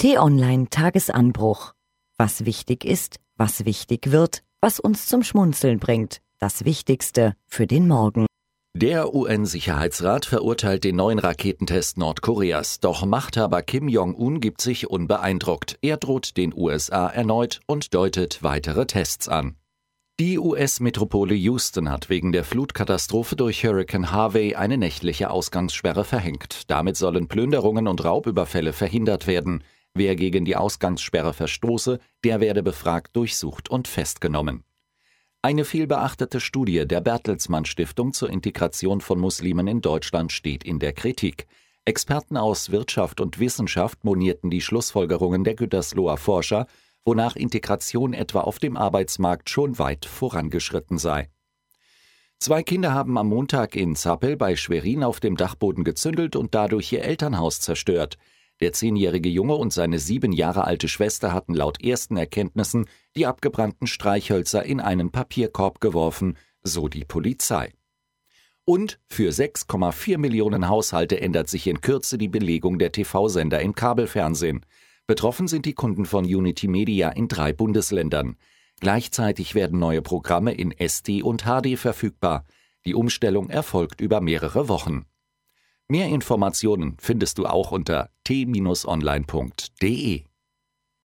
T-Online Tagesanbruch. Was wichtig ist, was wichtig wird, was uns zum Schmunzeln bringt. Das Wichtigste für den Morgen. Der UN-Sicherheitsrat verurteilt den neuen Raketentest Nordkoreas, doch Machthaber Kim Jong-un gibt sich unbeeindruckt. Er droht den USA erneut und deutet weitere Tests an. Die US-Metropole Houston hat wegen der Flutkatastrophe durch Hurricane Harvey eine nächtliche Ausgangssperre verhängt. Damit sollen Plünderungen und Raubüberfälle verhindert werden. Wer gegen die Ausgangssperre verstoße, der werde befragt, durchsucht und festgenommen. Eine vielbeachtete Studie der Bertelsmann Stiftung zur Integration von Muslimen in Deutschland steht in der Kritik. Experten aus Wirtschaft und Wissenschaft monierten die Schlussfolgerungen der Gütersloher Forscher, wonach Integration etwa auf dem Arbeitsmarkt schon weit vorangeschritten sei. Zwei Kinder haben am Montag in Zappel bei Schwerin auf dem Dachboden gezündelt und dadurch ihr Elternhaus zerstört. Der zehnjährige Junge und seine sieben Jahre alte Schwester hatten laut ersten Erkenntnissen die abgebrannten Streichhölzer in einen Papierkorb geworfen, so die Polizei. Und für 6,4 Millionen Haushalte ändert sich in Kürze die Belegung der TV-Sender im Kabelfernsehen. Betroffen sind die Kunden von Unity Media in drei Bundesländern. Gleichzeitig werden neue Programme in SD und HD verfügbar. Die Umstellung erfolgt über mehrere Wochen. Mehr Informationen findest du auch unter t-online.de.